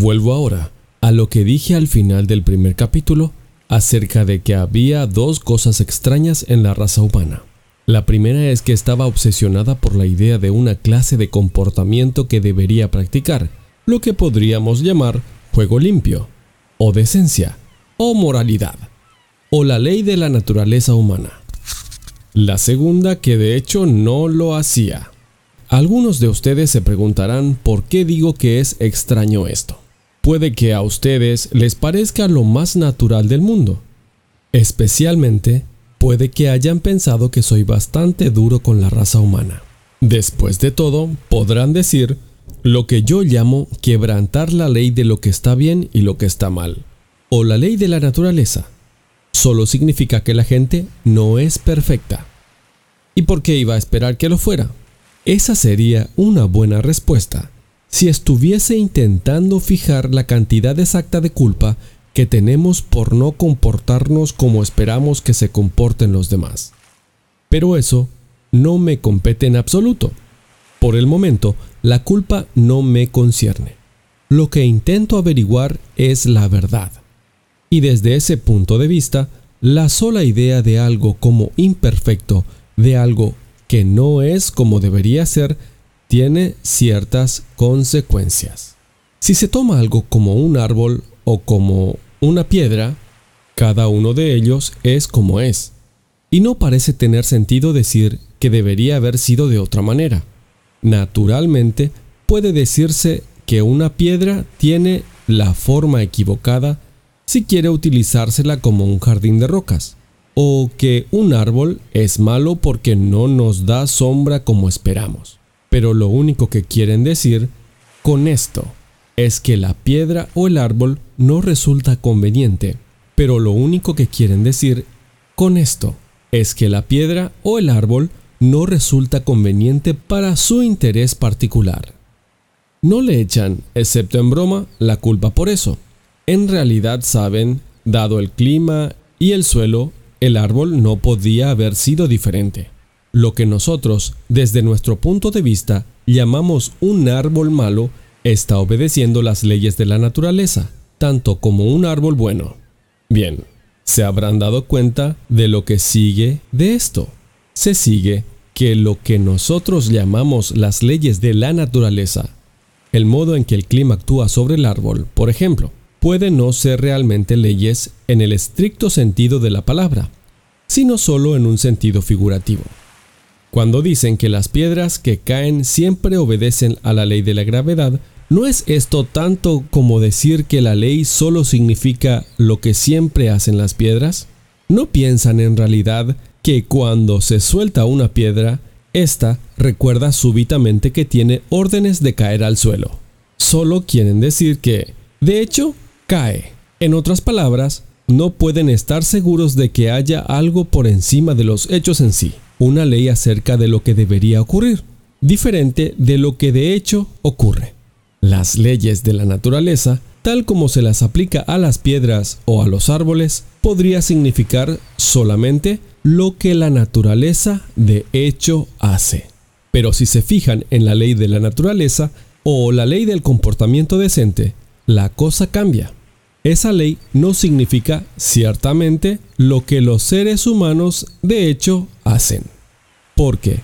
Vuelvo ahora a lo que dije al final del primer capítulo acerca de que había dos cosas extrañas en la raza humana. La primera es que estaba obsesionada por la idea de una clase de comportamiento que debería practicar, lo que podríamos llamar juego limpio, o decencia, o moralidad, o la ley de la naturaleza humana. La segunda que de hecho no lo hacía. Algunos de ustedes se preguntarán por qué digo que es extraño esto. Puede que a ustedes les parezca lo más natural del mundo, especialmente puede que hayan pensado que soy bastante duro con la raza humana. Después de todo, podrán decir lo que yo llamo quebrantar la ley de lo que está bien y lo que está mal, o la ley de la naturaleza. Solo significa que la gente no es perfecta. ¿Y por qué iba a esperar que lo fuera? Esa sería una buena respuesta si estuviese intentando fijar la cantidad exacta de culpa que tenemos por no comportarnos como esperamos que se comporten los demás. Pero eso no me compete en absoluto. Por el momento, la culpa no me concierne. Lo que intento averiguar es la verdad. Y desde ese punto de vista, la sola idea de algo como imperfecto, de algo que no es como debería ser, tiene ciertas consecuencias. Si se toma algo como un árbol o como una piedra, cada uno de ellos es como es, y no parece tener sentido decir que debería haber sido de otra manera. Naturalmente, puede decirse que una piedra tiene la forma equivocada si quiere utilizársela como un jardín de rocas, o que un árbol es malo porque no nos da sombra como esperamos. Pero lo único que quieren decir con esto es que la piedra o el árbol no resulta conveniente, pero lo único que quieren decir con esto es que la piedra o el árbol no resulta conveniente para su interés particular. No le echan, excepto en broma, la culpa por eso. En realidad saben, dado el clima y el suelo, el árbol no podía haber sido diferente. Lo que nosotros, desde nuestro punto de vista, llamamos un árbol malo, está obedeciendo las leyes de la naturaleza, tanto como un árbol bueno. Bien, se habrán dado cuenta de lo que sigue de esto. Se sigue que lo que nosotros llamamos las leyes de la naturaleza, el modo en que el clima actúa sobre el árbol, por ejemplo, puede no ser realmente leyes en el estricto sentido de la palabra, sino solo en un sentido figurativo. Cuando dicen que las piedras que caen siempre obedecen a la ley de la gravedad, ¿no es esto tanto como decir que la ley solo significa lo que siempre hacen las piedras? ¿No piensan en realidad que cuando se suelta una piedra, ésta recuerda súbitamente que tiene órdenes de caer al suelo? Solo quieren decir que, de hecho, cae. En otras palabras, no pueden estar seguros de que haya algo por encima de los hechos en sí una ley acerca de lo que debería ocurrir, diferente de lo que de hecho ocurre. Las leyes de la naturaleza, tal como se las aplica a las piedras o a los árboles, podría significar solamente lo que la naturaleza de hecho hace. Pero si se fijan en la ley de la naturaleza o la ley del comportamiento decente, la cosa cambia. Esa ley no significa ciertamente lo que los seres humanos de hecho hacen. Porque,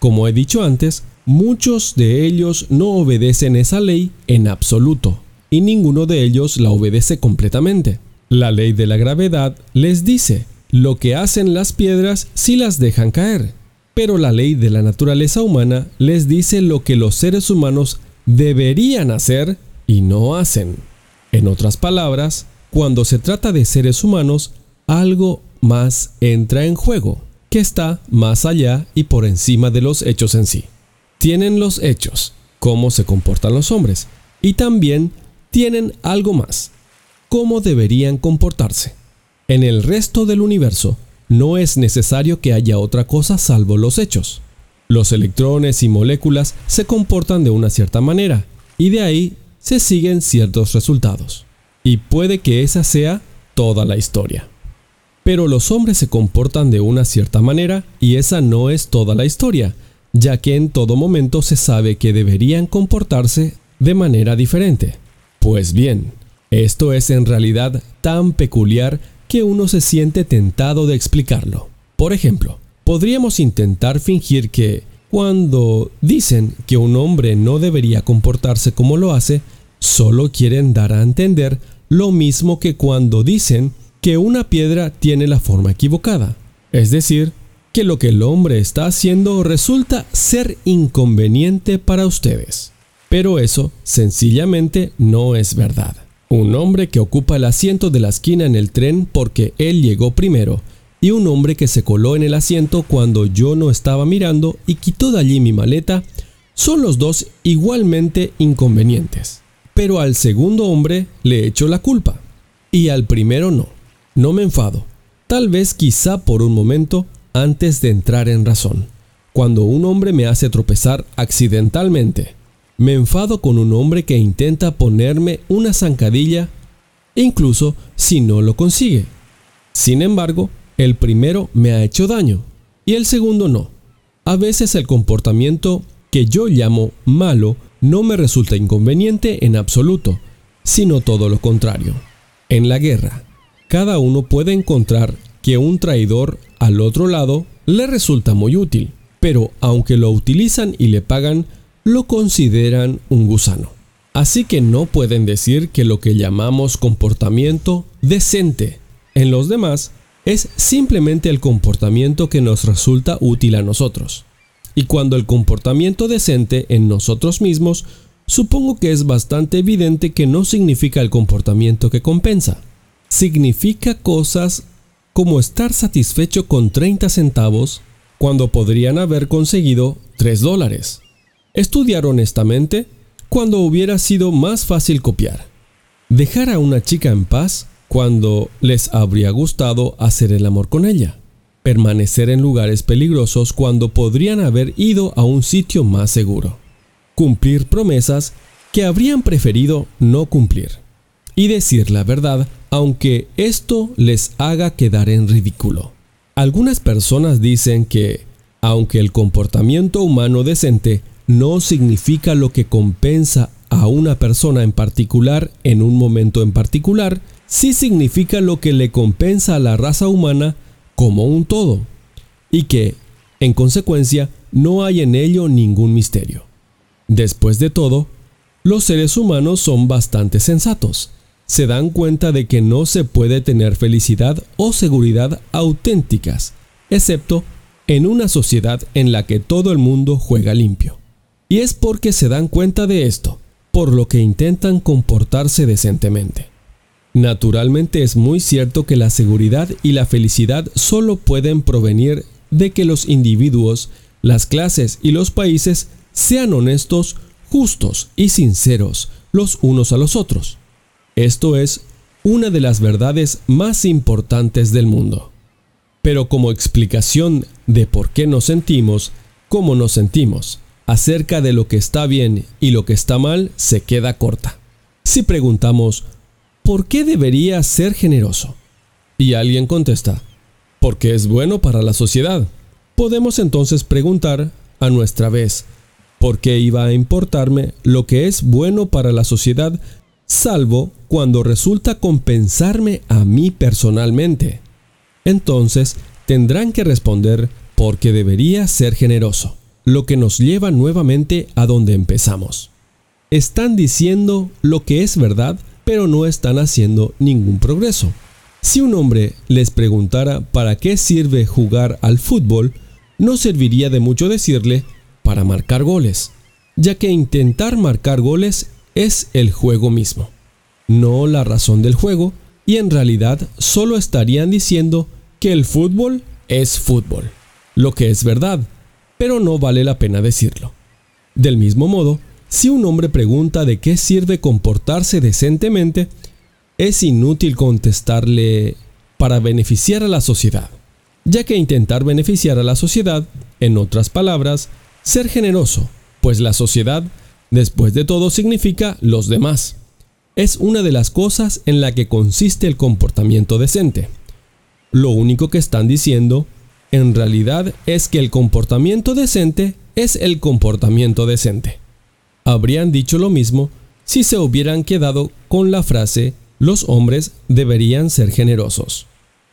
como he dicho antes, muchos de ellos no obedecen esa ley en absoluto y ninguno de ellos la obedece completamente. La ley de la gravedad les dice lo que hacen las piedras si las dejan caer, pero la ley de la naturaleza humana les dice lo que los seres humanos deberían hacer y no hacen. En otras palabras, cuando se trata de seres humanos, algo más entra en juego, que está más allá y por encima de los hechos en sí. Tienen los hechos, cómo se comportan los hombres, y también tienen algo más, cómo deberían comportarse. En el resto del universo, no es necesario que haya otra cosa salvo los hechos. Los electrones y moléculas se comportan de una cierta manera, y de ahí se siguen ciertos resultados. Y puede que esa sea toda la historia. Pero los hombres se comportan de una cierta manera y esa no es toda la historia, ya que en todo momento se sabe que deberían comportarse de manera diferente. Pues bien, esto es en realidad tan peculiar que uno se siente tentado de explicarlo. Por ejemplo, podríamos intentar fingir que, cuando dicen que un hombre no debería comportarse como lo hace, solo quieren dar a entender lo mismo que cuando dicen que una piedra tiene la forma equivocada. Es decir, que lo que el hombre está haciendo resulta ser inconveniente para ustedes. Pero eso sencillamente no es verdad. Un hombre que ocupa el asiento de la esquina en el tren porque él llegó primero, y un hombre que se coló en el asiento cuando yo no estaba mirando y quitó de allí mi maleta, son los dos igualmente inconvenientes. Pero al segundo hombre le echo la culpa, y al primero no. No me enfado, tal vez quizá por un momento antes de entrar en razón. Cuando un hombre me hace tropezar accidentalmente, me enfado con un hombre que intenta ponerme una zancadilla, incluso si no lo consigue. Sin embargo, el primero me ha hecho daño y el segundo no. A veces el comportamiento que yo llamo malo no me resulta inconveniente en absoluto, sino todo lo contrario. En la guerra, cada uno puede encontrar que un traidor al otro lado le resulta muy útil, pero aunque lo utilizan y le pagan, lo consideran un gusano. Así que no pueden decir que lo que llamamos comportamiento decente en los demás es simplemente el comportamiento que nos resulta útil a nosotros. Y cuando el comportamiento decente en nosotros mismos, supongo que es bastante evidente que no significa el comportamiento que compensa. Significa cosas como estar satisfecho con 30 centavos cuando podrían haber conseguido 3 dólares Estudiar honestamente cuando hubiera sido más fácil copiar. Dejar a una chica en paz cuando les habría gustado hacer el amor con ella. Permanecer en lugares peligrosos cuando podrían haber ido a un sitio más seguro. Cumplir promesas que habrían preferido no cumplir. Y decir la verdad aunque esto les haga quedar en ridículo. Algunas personas dicen que, aunque el comportamiento humano decente no significa lo que compensa a una persona en particular en un momento en particular, sí significa lo que le compensa a la raza humana como un todo, y que, en consecuencia, no hay en ello ningún misterio. Después de todo, los seres humanos son bastante sensatos. Se dan cuenta de que no se puede tener felicidad o seguridad auténticas, excepto en una sociedad en la que todo el mundo juega limpio. Y es porque se dan cuenta de esto, por lo que intentan comportarse decentemente. Naturalmente es muy cierto que la seguridad y la felicidad solo pueden provenir de que los individuos, las clases y los países sean honestos, justos y sinceros los unos a los otros. Esto es una de las verdades más importantes del mundo. Pero como explicación de por qué nos sentimos como nos sentimos, acerca de lo que está bien y lo que está mal se queda corta. Si preguntamos, ¿por qué debería ser generoso? Y alguien contesta, porque es bueno para la sociedad. Podemos entonces preguntar a nuestra vez, ¿por qué iba a importarme lo que es bueno para la sociedad, salvo cuando resulta compensarme a mí personalmente? Entonces tendrán que responder, porque debería ser generoso lo que nos lleva nuevamente a donde empezamos. Están diciendo lo que es verdad, pero no están haciendo ningún progreso. Si un hombre les preguntara para qué sirve jugar al fútbol, no serviría de mucho decirle para marcar goles, ya que intentar marcar goles es el juego mismo, no la razón del juego, y en realidad solo estarían diciendo que el fútbol es fútbol, lo que es verdad, pero no vale la pena decirlo. Del mismo modo, si un hombre pregunta de qué sirve comportarse decentemente, es inútil contestarle para beneficiar a la sociedad, ya que intentar beneficiar a la sociedad, en otras palabras, ser generoso, pues la sociedad, después de todo, significa los demás. Es una de las cosas en la que consiste el comportamiento decente. Lo único que están diciendo en realidad es que el comportamiento decente es el comportamiento decente. Habrían dicho lo mismo si se hubieran quedado con la frase los hombres deberían ser generosos.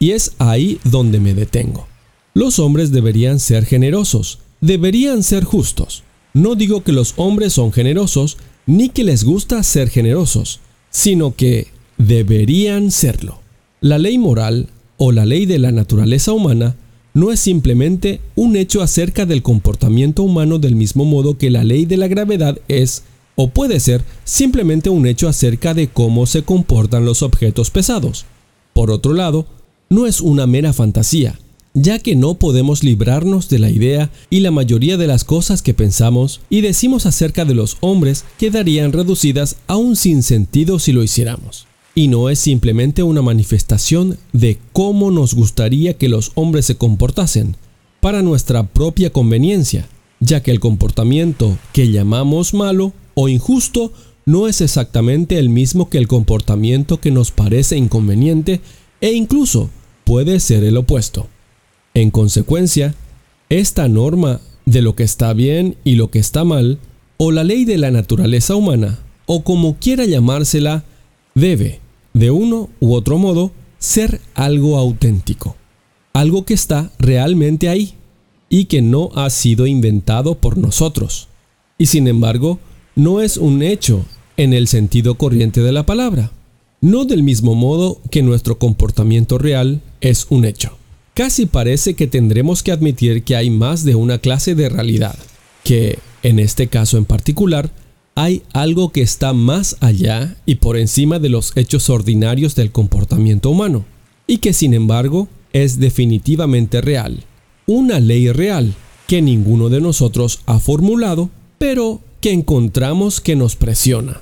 Y es ahí donde me detengo. Los hombres deberían ser generosos, deberían ser justos. No digo que los hombres son generosos, ni que les gusta ser generosos, sino que deberían serlo. La ley moral o la ley de la naturaleza humana no es simplemente un hecho acerca del comportamiento humano del mismo modo que la ley de la gravedad es o puede ser simplemente un hecho acerca de cómo se comportan los objetos pesados. Por otro lado, no es una mera fantasía, ya que no podemos librarnos de la idea y la mayoría de las cosas que pensamos y decimos acerca de los hombres quedarían reducidas a un sinsentido si lo hiciéramos. Y no es simplemente una manifestación de cómo nos gustaría que los hombres se comportasen, para nuestra propia conveniencia, ya que el comportamiento que llamamos malo o injusto no es exactamente el mismo que el comportamiento que nos parece inconveniente e incluso puede ser el opuesto. En consecuencia, esta norma de lo que está bien y lo que está mal, o la ley de la naturaleza humana, o como quiera llamársela, debe, de uno u otro modo, ser algo auténtico, algo que está realmente ahí y que no ha sido inventado por nosotros. Y sin embargo, no es un hecho en el sentido corriente de la palabra, no del mismo modo que nuestro comportamiento real es un hecho. Casi parece que tendremos que admitir que hay más de una clase de realidad, que, en este caso en particular, hay algo que está más allá y por encima de los hechos ordinarios del comportamiento humano, y que sin embargo es definitivamente real, una ley real que ninguno de nosotros ha formulado, pero que encontramos que nos presiona.